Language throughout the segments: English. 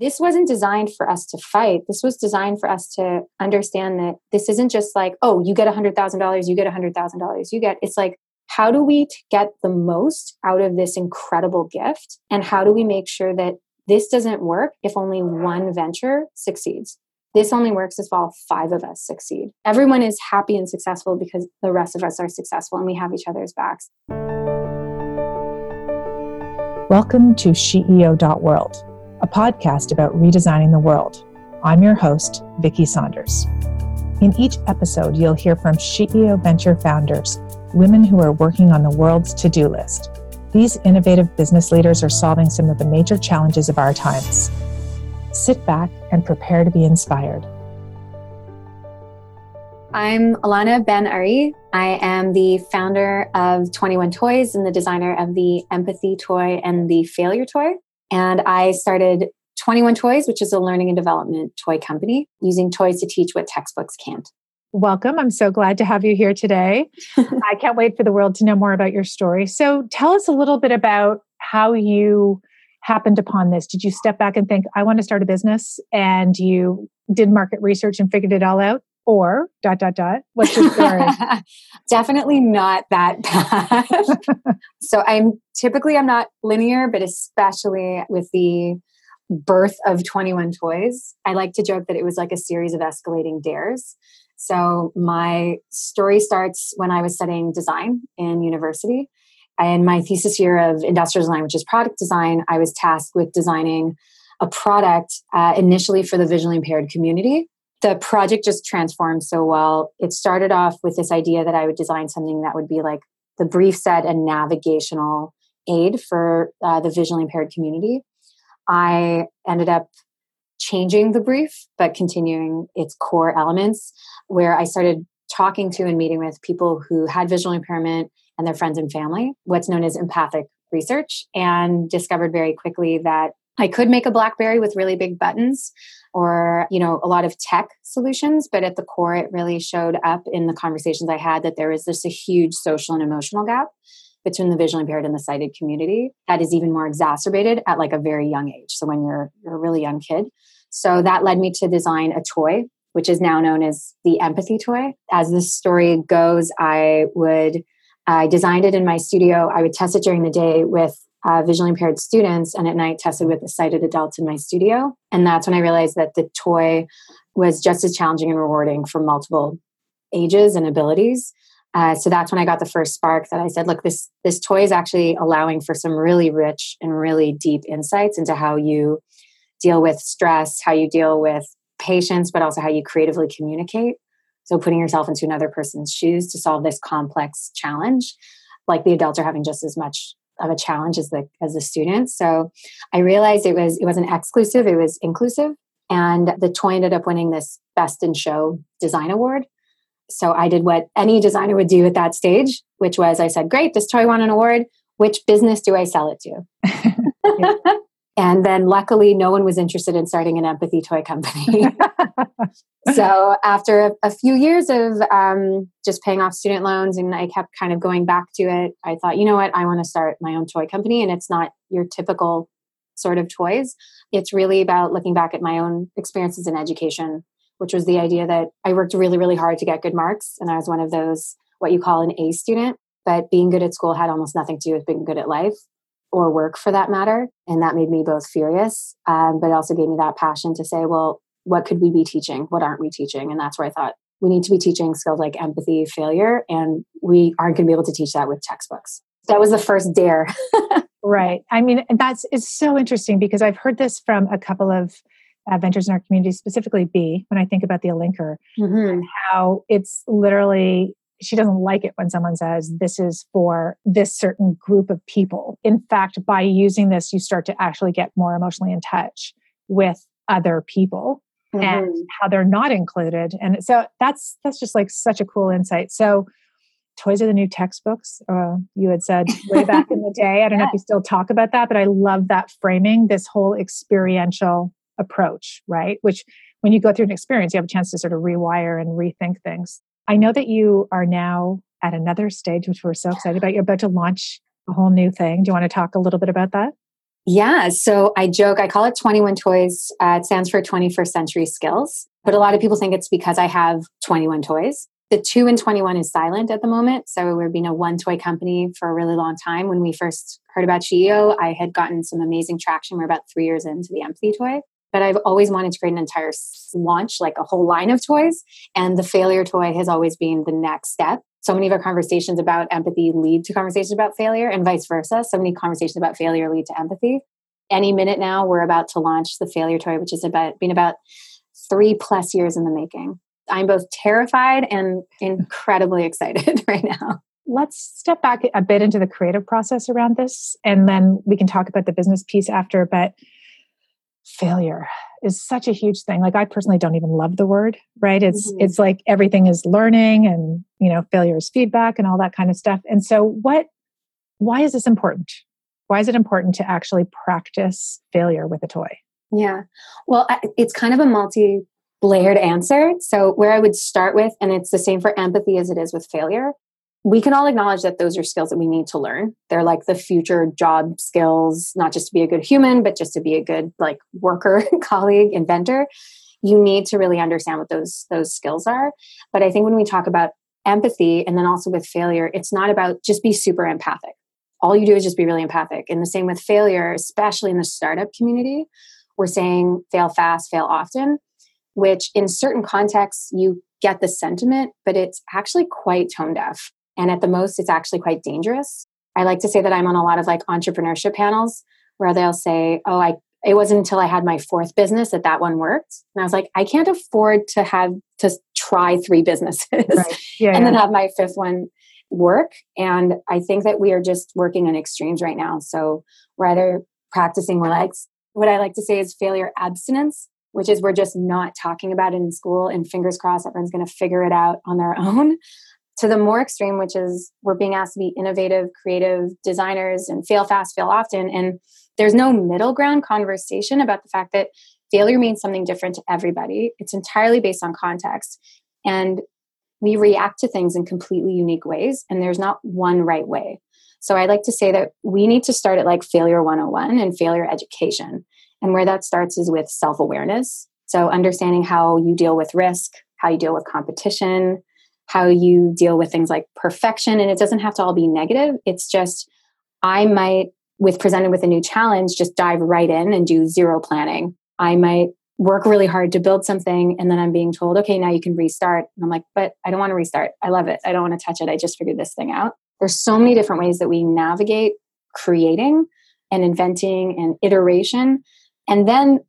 this wasn't designed for us to fight. This was designed for us to understand that this isn't just like, oh, you get $100,000, you get $100,000, you get, it's like, how do we get the most out of this incredible gift? And how do we make sure that this doesn't work if only one venture succeeds? This only works if all five of us succeed. Everyone is happy and successful because the rest of us are successful and we have each other's backs. Welcome to SheEO.world a podcast about redesigning the world. I'm your host, Vicki Saunders. In each episode, you'll hear from SheEO Venture founders, women who are working on the world's to do list. These innovative business leaders are solving some of the major challenges of our times. Sit back and prepare to be inspired. I'm Ilana Ben Ari. I am the founder of 21 Toys and the designer of the Empathy Toy and the Failure Toy. And I started 21 Toys, which is a learning and development toy company, using toys to teach what textbooks can't. Welcome. I'm so glad to have you here today. I can't wait for the world to know more about your story. So, tell us a little bit about how you happened upon this. Did you step back and think, I want to start a business? And you did market research and figured it all out? Or dot, dot, dot. What's your story? Definitely not that bad. so, I'm typically I'm not linear, but especially with the birth of 21 Toys, I like to joke that it was like a series of escalating dares. So my story starts when I was studying design in university. In my thesis year of industrial design, which is product design, I was tasked with designing a product uh, initially for the visually impaired community. The project just transformed so well. It started off with this idea that I would design something that would be like the brief said a navigational aid for uh, the visually impaired community. I ended up changing the brief, but continuing its core elements, where I started talking to and meeting with people who had visual impairment and their friends and family, what's known as empathic research, and discovered very quickly that I could make a Blackberry with really big buttons or, you know, a lot of tech solutions, but at the core, it really showed up in the conversations I had that there was this a huge social and emotional gap between the visually impaired and the sighted community that is even more exacerbated at like a very young age. So when you're you're a really young kid. So that led me to design a toy, which is now known as the empathy toy. As the story goes, I would I designed it in my studio. I would test it during the day with uh, visually impaired students, and at night tested with sighted adults in my studio. And that's when I realized that the toy was just as challenging and rewarding for multiple ages and abilities. Uh, so that's when I got the first spark that I said, look, this this toy is actually allowing for some really rich and really deep insights into how you deal with stress, how you deal with patience, but also how you creatively communicate. So putting yourself into another person's shoes to solve this complex challenge, like the adults are having just as much of a challenge as the as a student. So I realized it was it wasn't exclusive, it was inclusive. And the toy ended up winning this best in show design award so I did what any designer would do at that stage, which was I said, Great, this toy won an award. Which business do I sell it to? and then luckily, no one was interested in starting an empathy toy company. so after a, a, few years of um, just paying off student loans and I kept kind of going back to it, I thought, you know what, I want to start my own toy company. And it's not your typical sort of toys. It's really about looking back at my own experiences in education which was the idea that I worked really, really hard to get good marks. And I was one of those, what you call an A student. But being good at school had almost nothing to do with being good at life or work for that matter. And that made me both furious, um, but also gave me that passion to say, well, what could we be teaching? What aren't we teaching? And that's where I thought we need to be teaching skills like empathy, failure, and we aren't going to be able to teach that with textbooks. That was the first dare. right. I mean, that's it's so interesting because I've heard this from a couple of uh, ventures in our community, specifically B, when I think about the Alinker, mm-hmm. how it's literally she doesn't like it when someone says this is for this certain group of people. In fact, by using this, you start to actually get more emotionally in touch with other people mm-hmm. and how they're not included. And so that's that's just like such a cool insight. So toys are the new textbooks. Uh, you had said way back in the day. I don't yeah. know if you still talk about that, but I love that framing. This whole experiential approach, right? Which when you go through an experience, you have a chance to sort of rewire and rethink things. I know that you are now at another stage, which we're so excited about. You're about to launch a whole new thing. Do you want to talk a little bit about that? Yeah, so I joke, I call it 21 Toys. Uh, it stands for 21st Century Skills. But a lot of people think it's because I have 21 toys. The two in 21 is silent at the moment. So we've been a one toy company for a really long time. When we first heard about SheEO, I had gotten some amazing traction. We're about three years into the empathy toy. But I've always wanted to create an entire launch, like a whole line of toys. And the failure toy has always been the next step. So many of our conversations about empathy lead to conversations about failure and vice versa. So many conversations about failure lead to empathy. Any minute now, we're about to launch the failure toy, which is about been about three plus years in the making. I'm both terrified and incredibly excited right now. Let's step back a bit into the creative process around this, and then we can talk about the business piece after. But failure is such a huge thing. Like I personally don't even love the word, right? It's mm-hmm. it's like everything is learning and, you know, failure is feedback and all that kind of stuff. And so what why is this important? Why is it important to actually practice failure with a toy? Yeah. Well, it's kind of a multi layered answer. So, where I would start with, and it's the same for empathy as it is with failure, we can all acknowledge that those are skills that we need to learn. They're like the future job skills, not just to be a good human, but just to be a good like worker, colleague, inventor. You need to really understand what those those skills are. But I think when we talk about empathy and then also with failure, it's not about just be super empathic. All you do is just be really empathic. And the same with failure, especially in the startup community, we're saying fail fast, fail often, which in certain contexts you get the sentiment, but it's actually quite tone deaf. And at the most, it's actually quite dangerous. I like to say that I'm on a lot of like entrepreneurship panels where they'll say, Oh, I, it wasn't until I had my fourth business that that one worked. And I was like, I can't afford to have to try three businesses right. yeah, and yeah. then have my fifth one work. And I think that we are just working in extremes right now. So we're either practicing, we're like, what I like to say is failure abstinence, which is we're just not talking about it in school and fingers crossed everyone's going to figure it out on their own to the more extreme, which is we're being asked to be innovative, creative designers and fail fast, fail often. And there's no middle ground conversation about the fact that failure means something different to everybody. It's entirely based on context. And we react to things in completely unique ways. And there's not one right way. So I like to say that we need to start at like failure 101 and failure education. And where that starts is with self awareness. So understanding how you deal with risk, how you deal with competition, how you deal with things like perfection. And it doesn't have to all be negative. It's just, I might, with presented with a new challenge, just dive right in and do zero planning. I might work really hard to build something and then I'm being told, okay, now you can restart. And I'm like, but I don't want to restart. I love it. I don't want to touch it. I just figured this thing out. There's so many different ways that we navigate creating and inventing and iteration. And then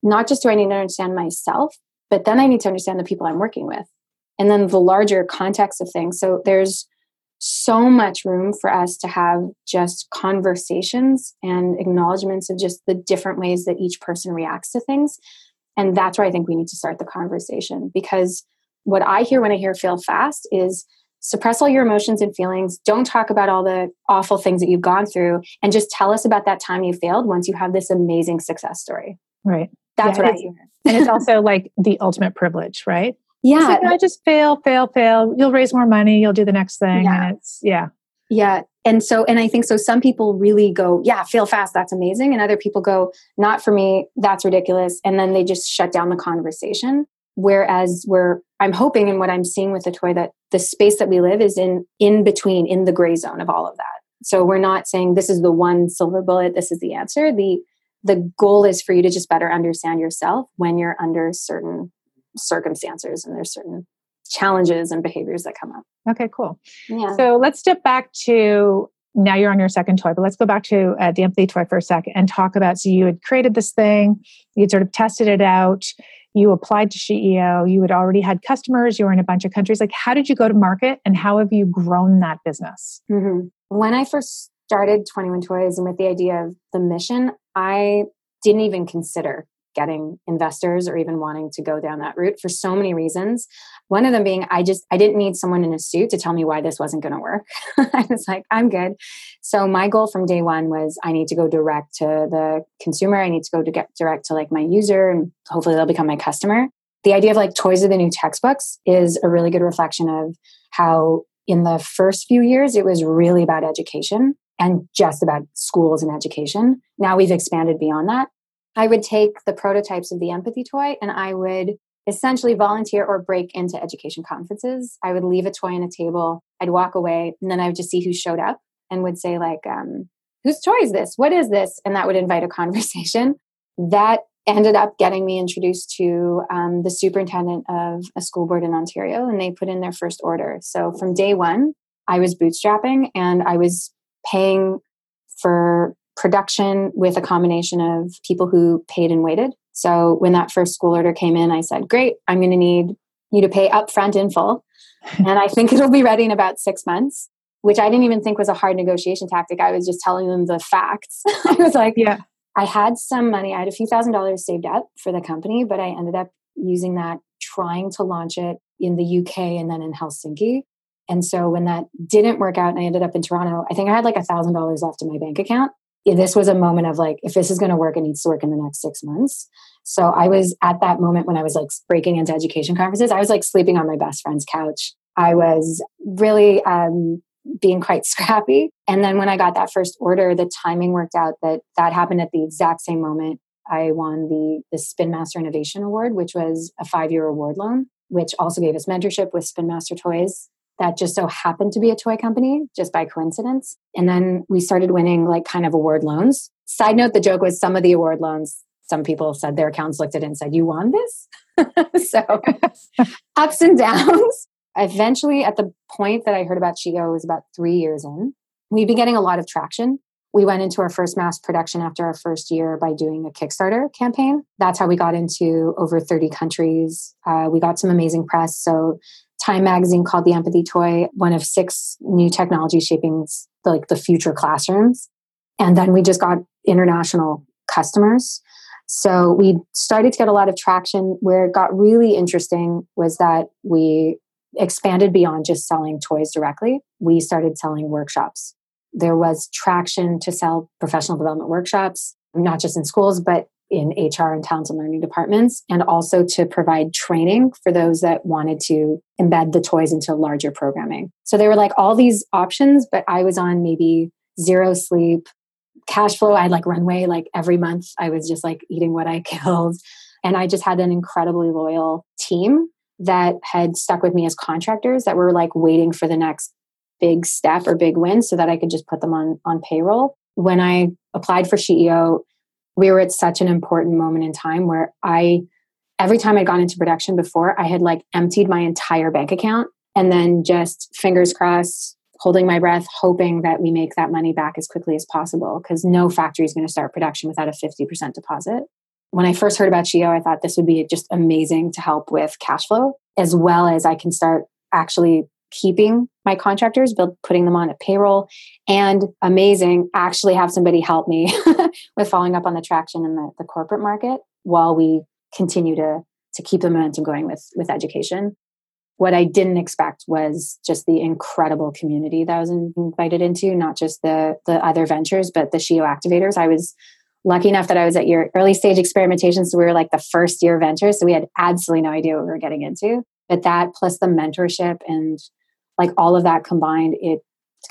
not just do I need to understand myself, but then I need to understand the people I'm working with and then the larger context of things. So there's so much room for us to have just conversations and acknowledgments of just the different ways that each person reacts to things. And that's where I think we need to start the conversation because what I hear when I hear fail fast is suppress all your emotions and feelings. Don't talk about all the awful things that you've gone through and just tell us about that time you failed once you have this amazing success story. Right. That's yeah, what I hear. and it's also like the ultimate privilege, right? Yeah. Like, I just fail, fail, fail. You'll raise more money. You'll do the next thing. Yeah. And it's, yeah. Yeah. And so, and I think so some people really go, yeah, fail fast. That's amazing. And other people go, not for me. That's ridiculous. And then they just shut down the conversation. Whereas we're, I'm hoping and what I'm seeing with the toy that the space that we live is in, in between, in the gray zone of all of that. So we're not saying this is the one silver bullet. This is the answer. The, the goal is for you to just better understand yourself when you're under certain circumstances and there's certain challenges and behaviors that come up. Okay, cool. Yeah. So let's step back to now you're on your second toy, but let's go back to uh, the empathy toy for a second and talk about. So you had created this thing, you'd sort of tested it out, you applied to SheEO, you had already had customers, you were in a bunch of countries. Like, how did you go to market and how have you grown that business? Mm-hmm. When I first started 21 Toys and with the idea of the mission, I didn't even consider getting investors or even wanting to go down that route for so many reasons. One of them being i just i didn't need someone in a suit to tell me why this wasn't going to work. I was like i'm good. So my goal from day one was i need to go direct to the consumer. I need to go to get direct to like my user and hopefully they'll become my customer. The idea of like toys are the new textbooks is a really good reflection of how in the first few years it was really about education and just about schools and education. Now we've expanded beyond that. I would take the prototypes of the empathy toy and I would essentially volunteer or break into education conferences. I would leave a toy on a table, I'd walk away, and then I would just see who showed up and would say, like, um, whose toy is this? What is this? And that would invite a conversation. That ended up getting me introduced to um, the superintendent of a school board in Ontario, and they put in their first order. So from day one, I was bootstrapping and I was paying for production with a combination of people who paid and waited. So when that first school order came in, I said, Great, I'm going to need you to pay upfront in full. and I think it'll be ready in about six months, which I didn't even think was a hard negotiation tactic. I was just telling them the facts. I was like, Yeah, I had some money. I had a few thousand dollars saved up for the company, but I ended up using that trying to launch it in the UK and then in Helsinki. And so when that didn't work out and I ended up in Toronto, I think I had like a thousand dollars left in my bank account. This was a moment of like, if this is going to work, it needs to work in the next six months. So I was at that moment when I was like breaking into education conferences, I was like sleeping on my best friend's couch. I was really um, being quite scrappy. And then when I got that first order, the timing worked out that that happened at the exact same moment I won the the Spin Master Innovation Award, which was a five year award loan, which also gave us mentorship with Spin Master Toys. That just so happened to be a toy company, just by coincidence. And then we started winning like kind of award loans. Side note: the joke was some of the award loans. Some people said their accounts looked at it and said, "You won this." so ups and downs eventually at the point that I heard about SheEO was about three years in. We've been getting a lot of traction. We went into our first mass production after our first year by doing a Kickstarter campaign. That's how we got into over 30 countries. Uh, we got some amazing press. So Time magazine called the Empathy Toy one of six new technologies shaping like the future classrooms. And then we just got international customers. So we started to get a lot of traction. Where it got really interesting was that we expanded beyond just selling toys directly. We started selling workshops. There was traction to sell professional development workshops, not just in schools, but in HR and talent and learning departments, and also to provide training for those that wanted to embed the toys into larger programming. So there were like all these options, but I was on maybe zero sleep, cash flow. I had like runway like every month. I was just like eating what I killed. And I just had an incredibly loyal team that had stuck with me as contractors that were like waiting for the next big step or big win so that I could just put them on on payroll. When I applied for SheEO, we were at such an important moment in time where I every time I'd gone into production before, I had like emptied my entire bank account and then just fingers crossed, holding my breath, hoping that we make that money back as quickly as possible because no factory is going to start production without a 50% deposit. When I first heard about SheEO, I thought this would be just amazing to help with cash flow, as well as I can start actually keeping my contractors, build, putting them on a payroll, and amazing, actually have somebody help me with following up on the traction in the, the corporate market while we continue to to keep the momentum going with with education. What I didn't expect was just the incredible community that I was invited into, not just the the other ventures, but the SheEO activators. I was lucky enough that I was at your early stage experimentation. So we were like the first year ventures. So we had absolutely no idea what we were getting into. But that plus the mentorship and like all of that combined, it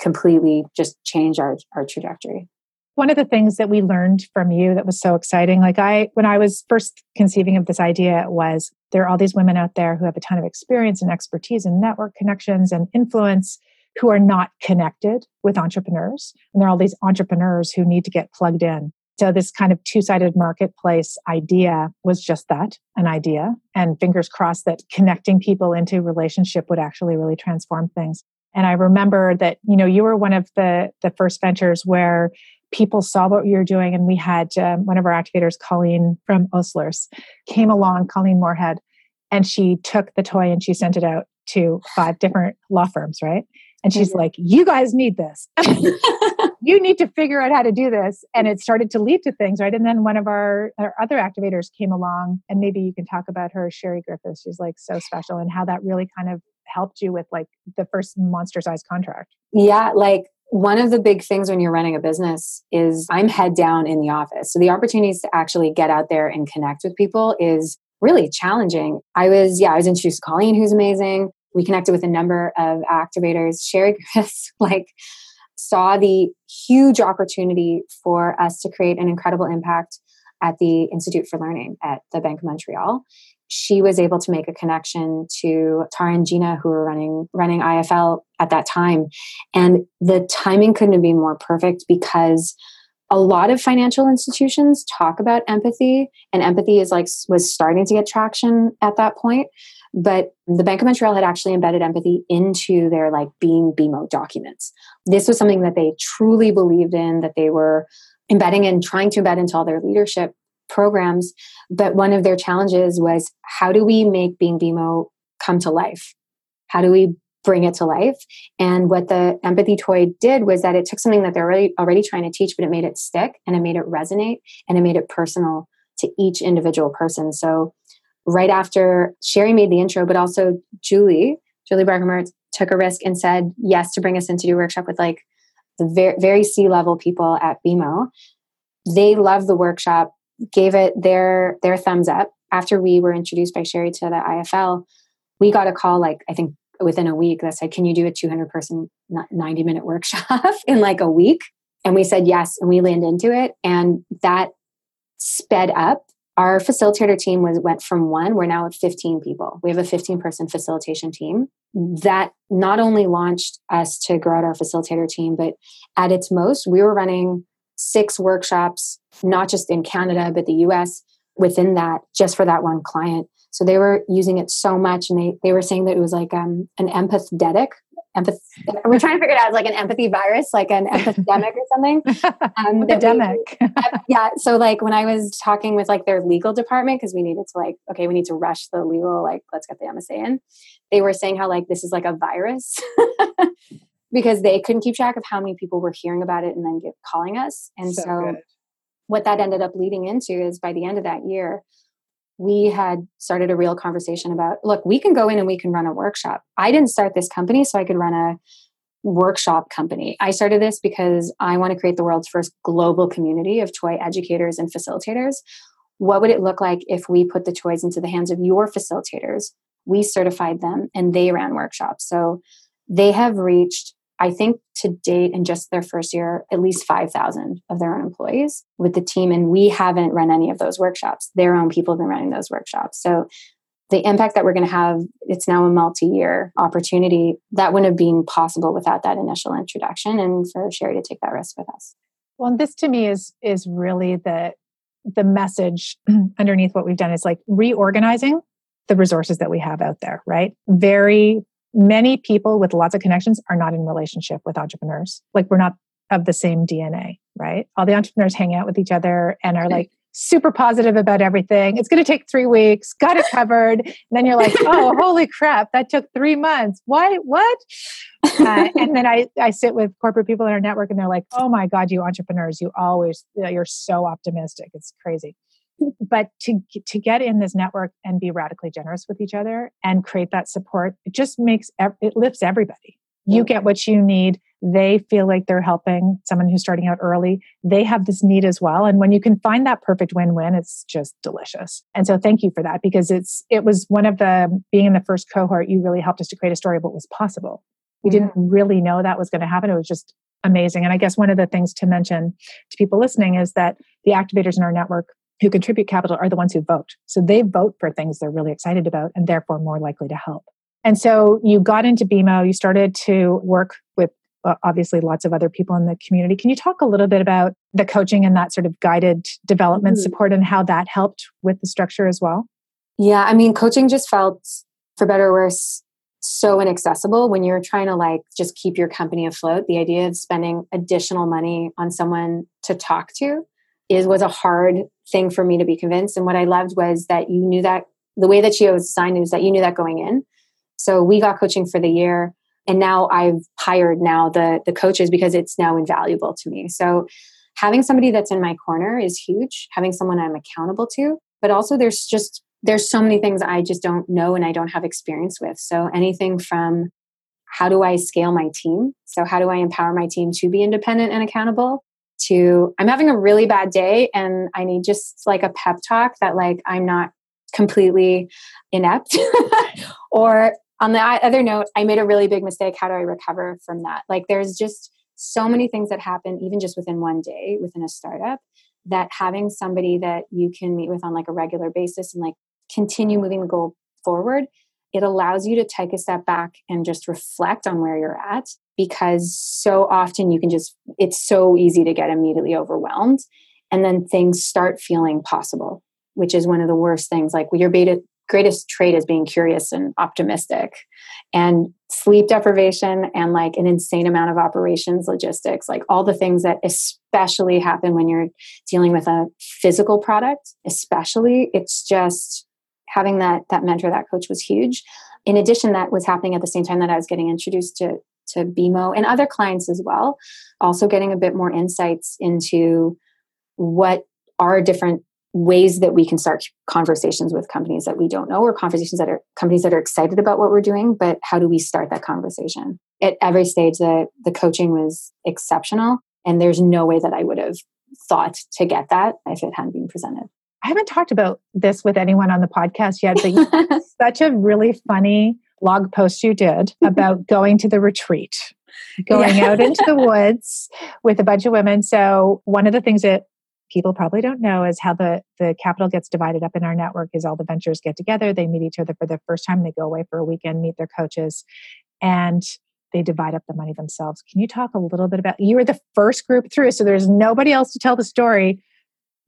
completely just changed our, our trajectory. One of the things that we learned from you that was so exciting, like I, when I was first conceiving of this idea, was there are all these women out there who have a ton of experience and expertise and network connections and influence who are not connected with entrepreneurs. And there are all these entrepreneurs who need to get plugged in. So this kind of two-sided marketplace idea was just that, an idea. And fingers crossed that connecting people into relationship would actually really transform things. And I remember that, you know, you were one of the the first ventures where people saw what you were doing. And we had um, one of our activators, Colleen from Oslers, came along, Colleen Moorhead, and she took the toy and she sent it out to five different law firms, right? And she's mm-hmm. like, you guys need this. you need to figure out how to do this. And it started to lead to things, right? And then one of our, our other activators came along, and maybe you can talk about her, Sherry Griffiths. She's like so special and how that really kind of helped you with like the first monster size contract. Yeah, like one of the big things when you're running a business is I'm head down in the office. So the opportunities to actually get out there and connect with people is really challenging. I was, yeah, I was introduced to Colleen, who's amazing. We connected with a number of activators. Sherry Griffiths, like, saw the huge opportunity for us to create an incredible impact at the Institute for Learning at the Bank of Montreal. She was able to make a connection to Tara and Gina, who were running running IFL at that time, and the timing couldn't have been more perfect because a lot of financial institutions talk about empathy, and empathy is like was starting to get traction at that point. But the Bank of Montreal had actually embedded empathy into their like being BMO documents. This was something that they truly believed in, that they were embedding and trying to embed into all their leadership programs. But one of their challenges was how do we make being BMO come to life? How do we bring it to life? And what the empathy toy did was that it took something that they're already, already trying to teach, but it made it stick and it made it resonate and it made it personal to each individual person. So right after Sherry made the intro, but also Julie, Julie Barkemer took a risk and said yes to bring us in to do a workshop with like the very, very C level people at BMO. They loved the workshop, gave it their their thumbs up. After we were introduced by Sherry to the IFL, we got a call like I think within a week that said, "Can you do a 200 person 90 minute workshop in like a week?" And we said yes, and we leaned into it, and that sped up our facilitator team was went from one we're now at 15 people. We have a 15 person facilitation team. That not only launched us to grow out our facilitator team but at its most we were running six workshops not just in canada but the us within that just for that one client. So they were using it so much and they, they were saying that it was like um, an empathetic empath- we're trying to figure it out as like an empathy virus, like an epidemic or something. Um, epidemic. yeah. So like when I was talking with like their legal department, because we needed to like, okay, we need to rush the legal, like, let's get the MSA in. They were saying how like this is like a virus. because they couldn't keep track of how many people were hearing about it and then get, calling us. And so, so what that ended up leading into is by the end of that year, we had started a real conversation about look, we can go in and we can run a workshop. I didn't start this company so I could run a workshop company. I started this because I want to create the world's first global community of toy educators and facilitators. What would it look like if we put the toys into the hands of your facilitators? We certified them and they ran workshops. So they have reached I think to date in just their first year, at least 5,000 of their own employees with the team. And we haven't run any of those workshops. Their own people have been running those workshops. So the impact that we're going to have, it's now a multi year opportunity that wouldn't have been possible without that initial introduction and for Sherry to take that risk with us. Well, this to me is is really the the message underneath what we've done is like reorganizing the resources that we have out there, right? Very many people with lots of connections are not in relationship with entrepreneurs. Like we're not of the same DNA, right? All the entrepreneurs hang out with each other and are like super positive about everything. It's going to take three weeks, got it covered. And then you're like, oh, holy crap, that took three months. Why? What? Uh, and then I, I sit with corporate people in our network and they're like, oh my God, you entrepreneurs, you always, you're so optimistic. It's crazy but to to get in this network and be radically generous with each other and create that support it just makes it lifts everybody. You mm. get what you need. They feel like they're helping someone who's starting out early. They have this need as well and when you can find that perfect win-win it's just delicious. And so thank you for that because it's it was one of the being in the first cohort you really helped us to create a story of what was possible. We didn't really know that was going to happen. It was just amazing. And i guess one of the things to mention to people listening is that the activators in our network who contribute capital are the ones who vote. So they vote for things they're really excited about and therefore more likely to help. And so you got into BMO, you started to work with uh, obviously lots of other people in the community. Can you talk a little bit about the coaching and that sort of guided development mm-hmm. support and how that helped with the structure as well? Yeah, I mean, coaching just felt, for better or worse, so inaccessible when you're trying to like just keep your company afloat. The idea of spending additional money on someone to talk to is was a hard thing for me to be convinced. And what I loved was that you knew that the way that she was assigned was that you knew that going in. So we got coaching for the year. And now I've hired now the the coaches because it's now invaluable to me. So having somebody that's in my corner is huge. Having someone I'm accountable to, but also there's just there's so many things I just don't know and I don't have experience with. So anything from how do I scale my team? So how do I empower my team to be independent and accountable? To I'm having a really bad day and I need just like a pep talk that like I'm not completely inept. or on the other note, I made a really big mistake. How do I recover from that? Like there's just so many things that happen even just within one day within a startup that having somebody that you can meet with on like a regular basis and like continue moving the goal forward it allows you to take a step back and just reflect on where you're at because so often you can just it's so easy to get immediately overwhelmed and then things start feeling possible which is one of the worst things. Like your beta greatest trait is being curious and optimistic and sleep deprivation and like an insane amount of operations logistics like all the things that especially happen when you're dealing with a physical product especially it's just having that that mentor that coach was huge. In addition that was happening at the same time that i was getting introduced to to bmo and other clients as well. Also getting a bit more insights into what are different ways that we can start conversations with companies that we don't know or conversations that are companies that are excited about what we're doing but how do we start that conversation? At every stage the the coaching was exceptional and there's no way that i would have thought to get that if it hadn't been presented. I haven't talked about this with anyone on the podcast yet but such a really funny blog post you did about going to the retreat going yeah. out into the woods with a bunch of women. So one of the things that people probably don't know is how the the capital gets divided up in our network is all the ventures get together. They meet each other for the first time. They go away for a weekend meet their coaches and they divide up the money themselves. Can you talk a little bit about you were the first group through so there's nobody else to tell the story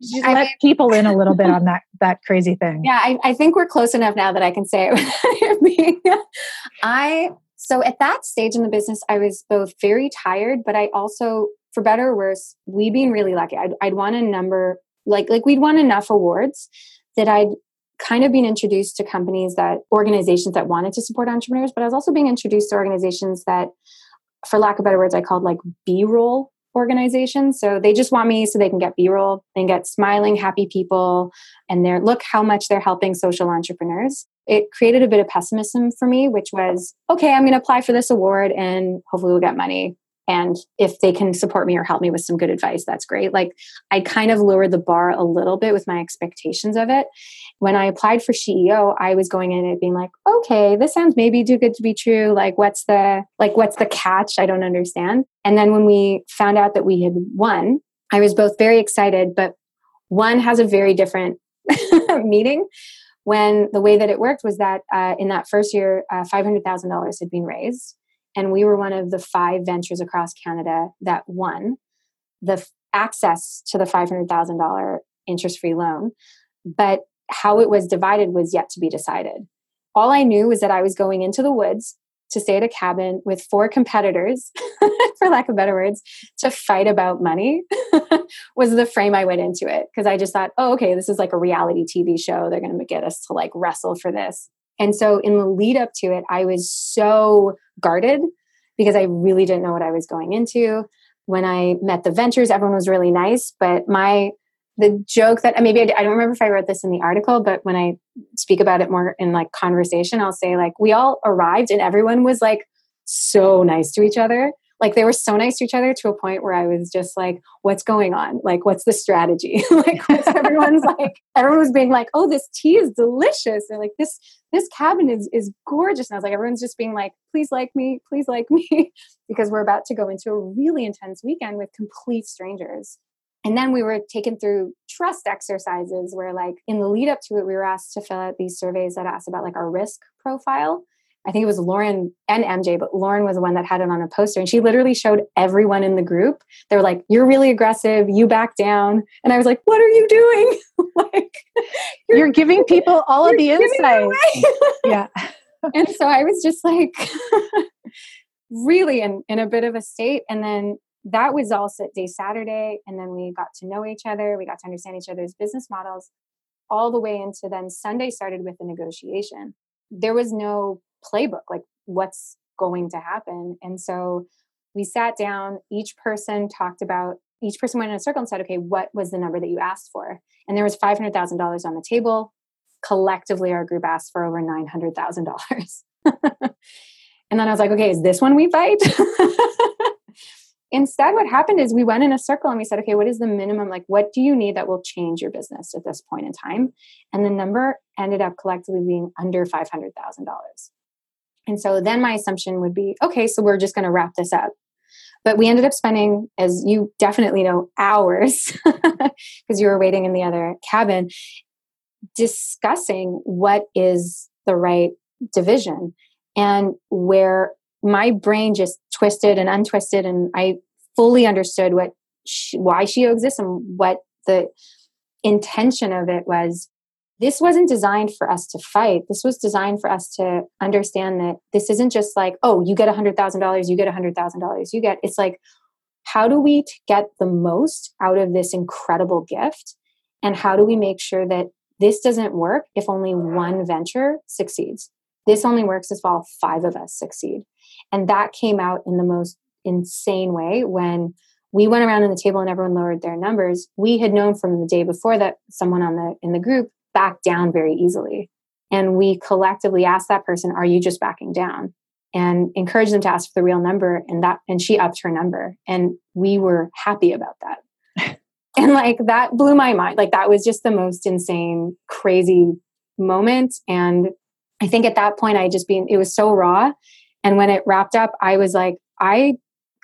just I let mean, people in a little bit on that that crazy thing yeah I, I think we're close enough now that i can say it i so at that stage in the business i was both very tired but i also for better or worse, we being really lucky. I'd, I'd won a number, like like we'd won enough awards that I'd kind of been introduced to companies that organizations that wanted to support entrepreneurs, but I was also being introduced to organizations that, for lack of better words, I called like B roll organizations. So they just want me so they can get B roll and get smiling, happy people, and they're look how much they're helping social entrepreneurs. It created a bit of pessimism for me, which was okay, I'm going to apply for this award and hopefully we'll get money and if they can support me or help me with some good advice that's great. Like i kind of lowered the bar a little bit with my expectations of it. When i applied for SheEO i was going in and being like okay this sounds maybe too good to be true. Like what's the like what's the catch? I don't understand. And then when we found out that we had won i was both very excited but one has a very different meeting when the way that it worked was that uh, in that first year uh, $500000 had been raised and we were one of the five ventures across Canada that won the f- access to the $500,000 interest free loan. But how it was divided was yet to be decided. All I knew was that I was going into the woods to stay at a cabin with four competitors, for lack of better words, to fight about money was the frame I went into it. Because I just thought, oh, okay, this is like a reality TV show. They're going to get us to like wrestle for this. And so in the lead up to it, I was so guarded because I really didn't know what I was going into. When I met the ventures, everyone was really nice, but my the joke that maybe I, I don't remember if I wrote this in the article, but when I speak about it more in like conversation, I'll say like we all arrived and everyone was like so nice to each other like they were so nice to each other to a point where I was just like, what's going on? Like, what's the strategy? like everyone's like, everyone was being like, oh, this tea is delicious. They're like, this, this cabin is is gorgeous. And I was like, everyone's just being like, please like me, please like me. because we're about to go into a really intense weekend with complete strangers. And then we were taken through trust exercises where, like, in the lead up to it, we were asked to fill out these surveys that asked about like our risk profile. I think it was Lauren and MJ, but Lauren was the one that had it on a poster. And she literally showed everyone in the group. They were like, You're really aggressive. You back down. And I was like, What are you doing? like, you're, you're, giving people all of the insight. yeah. and so I was just like, really in, in a bit of a state. And then that was all set day Saturday. And then we got to know each other. We got to understand each other's business models all the way into then Sunday started with the negotiation. There was no playbook like what's going to happen and so we sat down each person talked about each person went in a circle and said okay what was the number that you asked for? And there was $500000 on the table. Collectively our group asked for over $900000 and then i was like okay is this one we fight? Instead what happened is we went in a circle and we said okay what is the minimum like what do you need that will change your business at this point in time? And the number ended up collectively being under $500000 and so then my assumption would be okay, so we're just going to wrap this up. But we ended up spending, as you definitely know, hours because you were waiting in the other cabin discussing what is the right division and where my brain just twisted and untwisted and i fully understood what she, why she exists and what the intention of it was this wasn't designed for us to fight this was designed for us to understand that this isn't just like oh you get a hundred thousand dollars you get a hundred thousand dollars you get it's like how do we get the most out of this incredible gift and how do we make sure that this doesn't work if only one venture succeeds. This only works if all five of us succeed. And that came out in the most insane way when we went around in the table and everyone lowered their numbers. We had known from the day before that someone on the in the group backed down very easily. And we collectively asked that person, Are you just backing down? And encouraged them to ask for the real number. And that and she upped her number. And we were happy about that and like that blew my mind like that was just the most insane crazy moment and i think at that point i just been it was so raw and when it wrapped up i was like i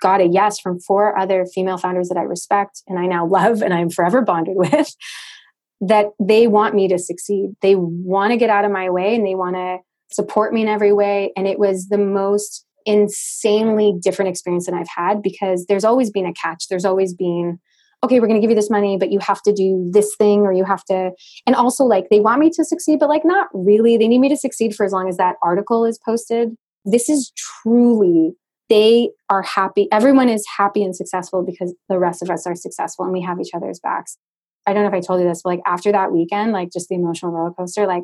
got a yes from four other female founders that i respect and i now love and i'm forever bonded with that they want me to succeed they want to get out of my way and they want to support me in every way and it was the most insanely different experience that i've had because there's always been a catch there's always been okay, we're going to give you this money, but you have to do this thing or you have to. And also, like, they want me to succeed, but like, not really. They need me to succeed for as long as that article is posted. This is truly, they are happy. Everyone is happy and successful because the rest of us are successful and we have each other's backs. I don't know if I told you this, but like, after that weekend, like, just the emotional roller coaster, like,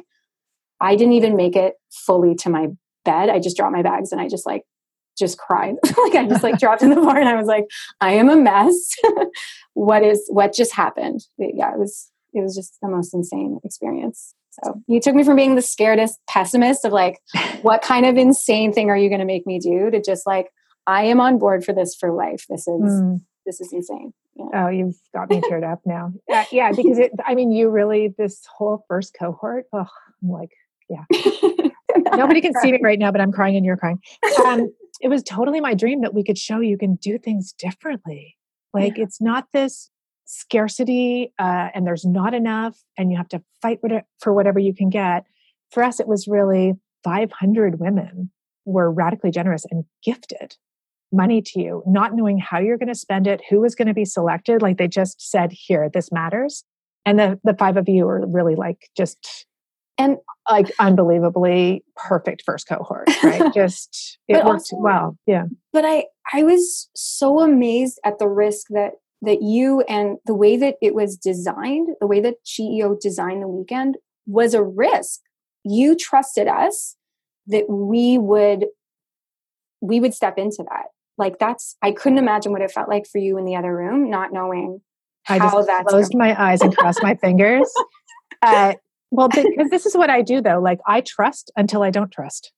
I didn't even make it fully to my bed. I just dropped my bags and I just like just cried. like I just like dropped in the floor and I was like, I am a mess. what is what just happened? Yeah, it was it was just the most insane experience. So you took me from being the scaredest pessimist of like, what kind of insane thing are you going to make me do to just like, I am on board for this for life. This is mm. this is insane. Yeah. Oh, you've got me teared up now. Yeah, yeah, because it. I mean, you really this whole first cohort. Oh, I'm like, yeah. Nobody can see me right now, but I'm crying and you're crying. Um, it was totally my dream that we could show you can do things differently. Like yeah. it's not this scarcity uh, and there's not enough and you have to fight for whatever you can get. For us, it was really 500 women were radically generous and gifted money to you, not knowing how you're going to spend it, who is going to be selected. Like they just said, here, this matters. And the, the five of you are really like just and like unbelievably perfect first cohort right just it worked also, well yeah but i i was so amazed at the risk that that you and the way that it was designed the way that SheEO designed the weekend was a risk you trusted us that we would we would step into that like that's i couldn't imagine what it felt like for you in the other room not knowing I just closed my eyes and crossed my fingers. Uh, well, because this is what I do though. Like I trust until I don't trust.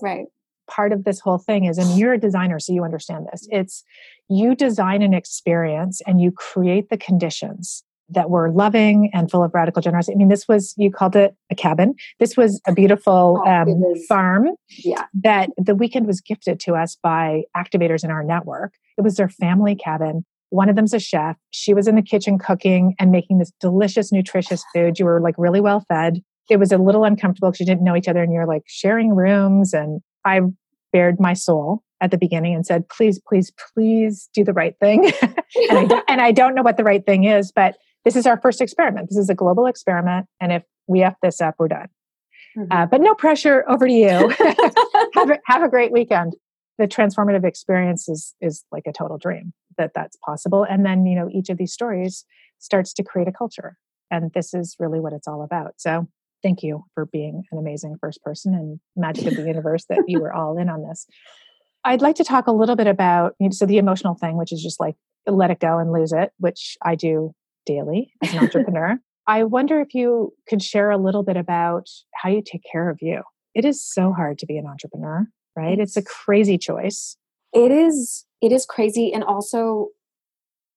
Right. Part of this whole thing is, and you're a designer, so you understand this. It's you design an experience and you create the conditions that were loving and full of radical generosity. I mean, this was, you called it a cabin. This was a beautiful oh, um, farm yeah. that the weekend was gifted to us by activators in our network. It was their family cabin. One of them's a chef. She was in the kitchen cooking and making this delicious, nutritious food. You were like really well fed. It was a little uncomfortable because you didn't know each other and you're like sharing rooms. And I bared my soul at the beginning and said, please, please, please do the right thing. and, I and I don't know what the right thing is, but this is our first experiment. This is a global experiment. And if we F this up, we're done. Mm-hmm. Uh, but no pressure. Over to you. have, a, have a great weekend. The transformative experience is, is like a total dream that that's possible and then you know each of these stories starts to create a culture and this is really what it's all about so thank you for being an amazing first person and magic of the universe that you were all in on this i'd like to talk a little bit about so the emotional thing which is just like let it go and lose it which i do daily as an entrepreneur i wonder if you could share a little bit about how you take care of you it is so hard to be an entrepreneur right it's a crazy choice it is it is crazy and also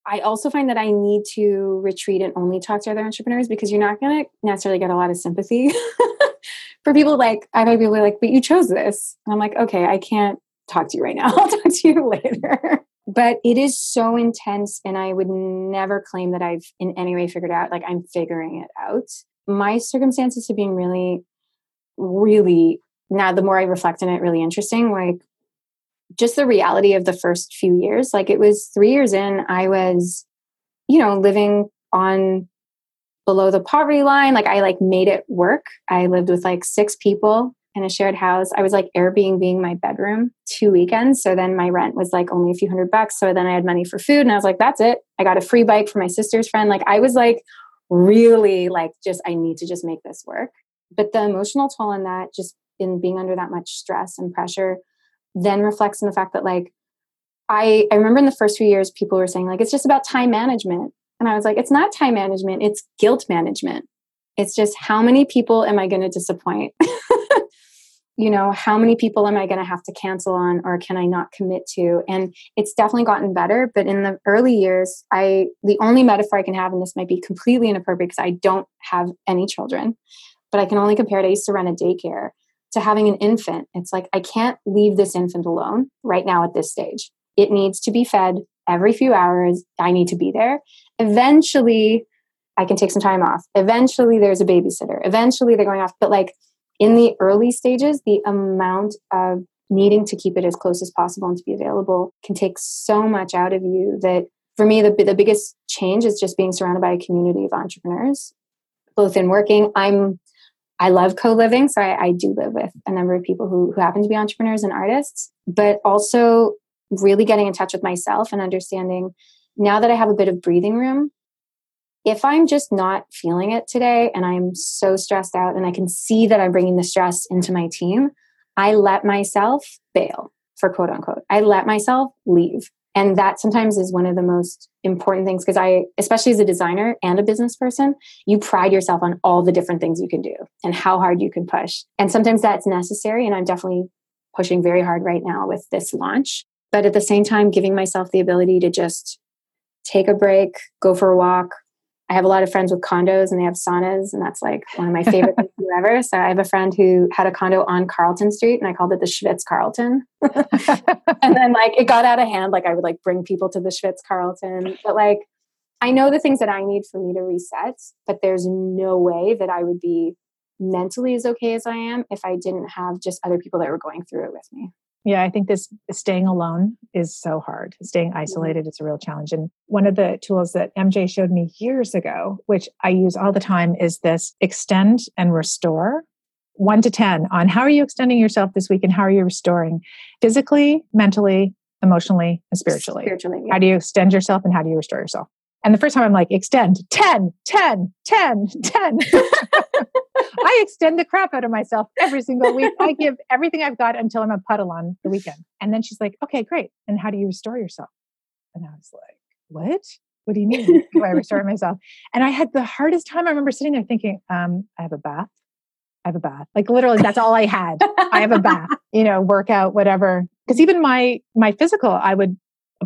I also find that I need to retreat and only talk to other entrepreneurs because you're not going to necessarily get a lot of sympathy for people like I've had people like, but you chose this. And I'm like, okay, I can't talk to you right now. I'll talk to you later. But it is so intense and i would never claim that i've in any way figured out like i'm figuring it out. My circumstances have been really really now the more i reflect on it really interesting like just the reality of the first few years like it was three years in i was you know living on below the poverty line like i like made it work. I lived with like six people in a shared house. I was like Airbnb being my bedroom two weekends. So then my rent was like only a few hundred bucks. So then I had money for food and I was like, that's it. I got a free bike for my sister's friend. Like I was like really like just, I need to just make this work. But the emotional toll on that, just in being under that much stress and pressure, then reflects in the fact that like I, I remember in the first few years people were saying like it's just about time management. And I was like, it's not time management, it's guilt management. It's just how many people am I going to disappoint? you know, how many people am I going to have to cancel on or can I not commit to? And it's definitely gotten better. But in the early years, I, the only metaphor I can have, and this might be completely inappropriate because I don't have any children, but I can only compare it. I used to run a daycare to having an infant. It's like, I can't leave this infant alone right now at this stage. It needs to be fed every few hours. I need to be there. Eventually, I can take some time off. Eventually, there's a babysitter. Eventually, they're going off. But like, in the early stages, the amount of needing to keep it as close as possible and to be available can take so much out of you that for me, the, the biggest change is just being surrounded by a community of entrepreneurs, both in working. I'm I love co-living, so I, I, do live with a number of people who, who happen to be entrepreneurs and artists, but also really getting in touch with myself and understanding now that I have a bit of breathing room, if I'm just not feeling it today and I'm so stressed out and I can see that I'm bringing the stress into my team, I let myself bail for quote unquote. I let myself leave. And that sometimes is one of the most important things because I, especially as a designer and a business person, you pride yourself on all the different things you can do and how hard you can push. And sometimes that's necessary. And I'm definitely pushing very hard right now with this launch. But at the same time, giving myself the ability to just take a break, go for a walk, I have a lot of friends with condos and they have saunas, and that's like one of my favorite things ever. So I have a friend who had a condo on Carlton Street, and I called it the Schwitz Carlton. and then like it got out of hand. Like I would like bring people to the Schwitz Carlton, but like I know the things that I need for me to reset, but there's no way that I would be mentally as okay as I am if I didn't have just other people that were going through it with me. Yeah, I think this staying alone is so hard. Staying mm-hmm. isolated is a real challenge. And one of the tools that MJ showed me years ago, which I use all the time, is this extend and restore one to 10 on how are you extending yourself this week and how are you restoring physically, mentally, emotionally, and spiritually. Spiritually. Yeah. How do you extend yourself and how do you restore yourself? And the first time I'm like, extend 10, 10, 10, 10. I extend the crap out of myself every single week. I give everything I've got until I'm a puddle on the weekend. And then she's like, okay, great. And how do you restore yourself? And I was like, what? What do you mean? do I restore myself? And I had the hardest time. I remember sitting there thinking, um, I have a bath. I have a bath. Like literally, that's all I had. I have a bath, you know, workout, whatever. Because even my my physical, I would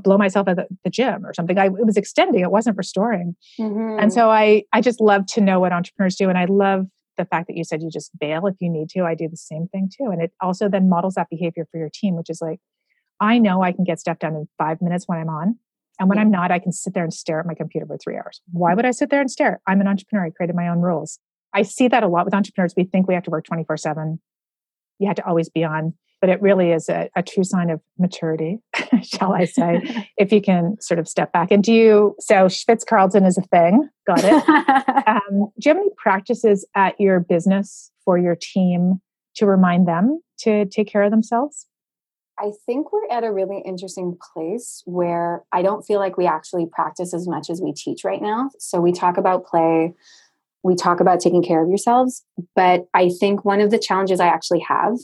blow myself at the, the gym or something. I, it was extending, it wasn't restoring. Mm-hmm. And so I, I just love to know what entrepreneurs do. And I love the fact that you said you just bail if you need to. I do the same thing too. And it also then models that behavior for your team, which is like, I know I can get stuff done in five minutes when I'm on. And when yeah. I'm not, I can sit there and stare at my computer for three hours. Why mm. would I sit there and stare? I'm an entrepreneur. I created my own rules. I see that a lot with entrepreneurs. We think we have to work 24 7. You have to always be on but it really is a, a true sign of maturity, shall I say, if you can sort of step back. And do you, so Schwitz Carlton is a thing, got it. um, do you have any practices at your business for your team to remind them to take care of themselves? I think we're at a really interesting place where I don't feel like we actually practice as much as we teach right now. So we talk about play, we talk about taking care of yourselves, but I think one of the challenges I actually have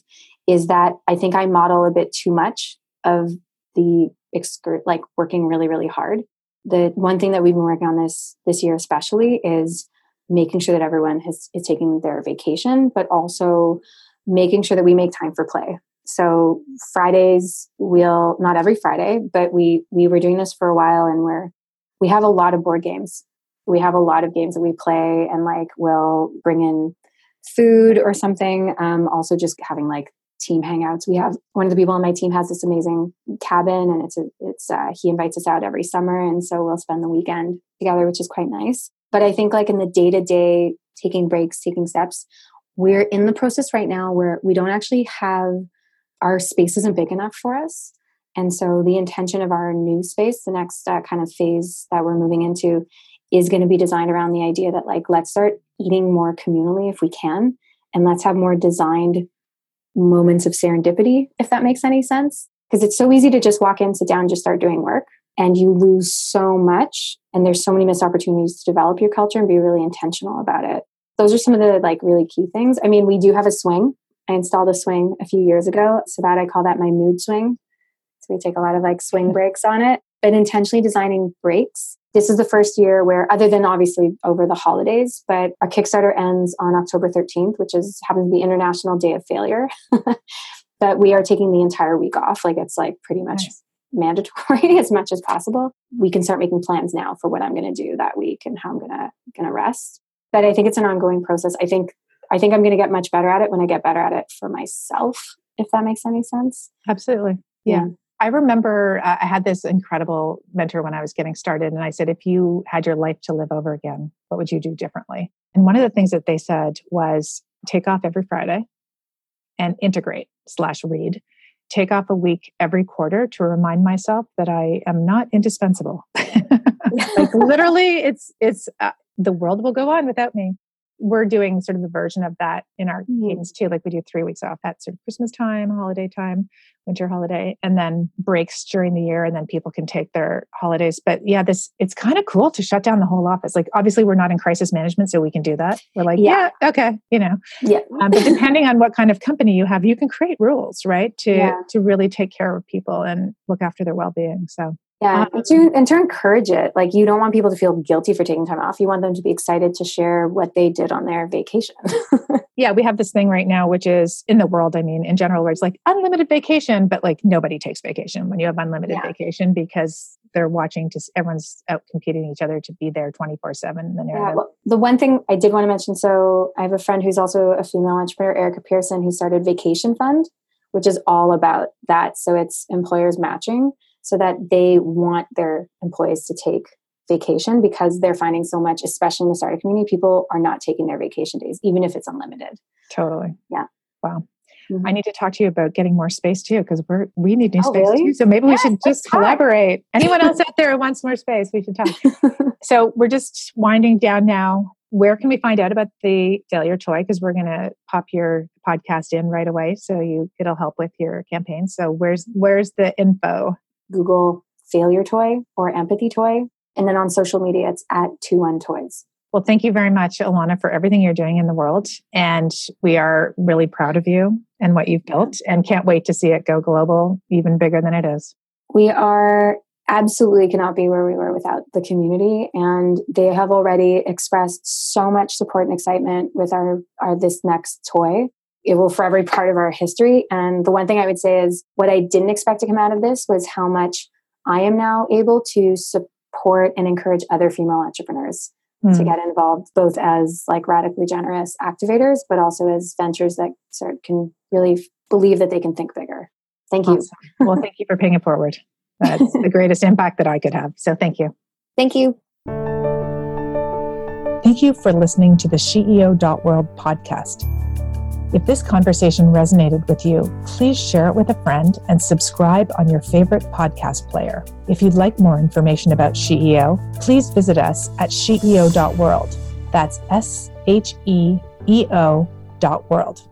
is that I think I model a bit too much of the excur- like working really really hard. The one thing that we've been working on this this year especially is making sure that everyone has is taking their vacation, but also making sure that we make time for play. So Fridays we'll not every Friday, but we we were doing this for a while and we're we have a lot of board games. We have a lot of games that we play and like we'll bring in food or something. Um, also just having like team hangouts. We have one of the people on my team has this amazing cabin, and it's a, it's uh, he invites us out every summer, and so we'll spend the weekend together, which is quite nice. But I think like in the day to day, taking breaks, taking steps, we're in the process right now where we don't actually have our space isn't big enough for us. And so the intention of our new space, the next uh, kind of phase that we're moving into, is going to be designed around the idea that like let's start eating more communally if we can, and let's have more designed moments of serendipity, if that makes any sense. Because it's so easy to just walk in, sit down, just start doing work, and you lose so much. And there's so many missed opportunities to develop your culture and be really intentional about it. Those are some of the like really key things. I mean, we do have a swing. I installed a swing a few years ago, so that I call that my mood swing. So we take a lot of like swing breaks on it, but intentionally designing breaks. This is the first year where, other than obviously over the holidays, but our Kickstarter ends on October 13th, which is happens to be International Day of Failure. but we are taking the entire week off. Like it's like pretty much nice. mandatory as much as possible. We can start making plans now for what I'm going to do that week and how I'm going to going to rest. But I think it's an ongoing process. I think I think I'm going to get much better at it when I get better at it for myself, if that makes any sense. Absolutely. Yeah. yeah. I remember uh, I had this incredible mentor when I was getting started, and I said, if you had your life to live over again, what would you do differently? And one of the things that they said was take off every Friday and integrate slash read. Take off a week every quarter to remind myself that I am not indispensable. like literally, it's it's uh, the world will go on without me we're doing sort of a version of that in our mm-hmm. cadence too. Like we do three weeks off at sort of Christmas time, holiday time, winter holiday, and then breaks during the year, and then people can take their holidays. But yeah, this it's kind of cool to shut down the whole office. Like obviously we're not in crisis management, so we can do that. We're like, yeah, yeah okay, you know, yeah. um, but depending on what kind of company you have, you can create rules, right, to yeah. to really take care of people and look after their well being. So yeah, um, and to, and to encourage it. Like, you don't want people to feel guilty for taking time off. You want them to be excited to share what they did on their vacation. yeah, we have this thing right now, which is in the world, I mean, in general, where it's like unlimited vacation, but like nobody takes vacation when you have unlimited yeah. vacation because they're watching to everyone's out competing each other to be there 24 7 the yeah, well, the one thing i did want to mention so i have a friend who's also a female entrepreneur erica pearson who started vacation fund which is all about that so it's employers matching so that they want their employees to take vacation because they're finding so much, especially in the startup community, people are not taking their vacation days, even if it's unlimited. Totally. Yeah. Wow. Mm-hmm. I need to talk to you about getting more space too, because we're we need new oh, space really? too. So maybe yes, we should just collaborate. Anyone else out there who wants more space, we should talk. so we're just winding down now. Where can we find out about the failure toy? Because we're going to pop your podcast in right away, so you it'll help with your campaign. So where's where's the info? Google failure toy or empathy toy. And then on social media, it's at 21 toys. Well, thank you very much, Ilana, for everything you're doing in the world. And we are really proud of you and what you've built and can't wait to see it go global, even bigger than it is. We are absolutely cannot be where we were without the community. And they have already expressed so much support and excitement with our, our this next toy it will forever be part of our history. And the one thing I would say is what I didn't expect to come out of this was how much I am now able to support and encourage other female entrepreneurs mm. to get involved, both as like radically generous activators, but also as ventures that sort of can really believe that they can think bigger. Thank you. Awesome. Well, thank you for paying it forward. That's the greatest impact that I could have. So thank you. Thank you. Thank you for listening to the SheEO.world podcast. If this conversation resonated with you, please share it with a friend and subscribe on your favorite podcast player. If you'd like more information about SheEO, please visit us at sheeo.world. That's S H E E O dot world.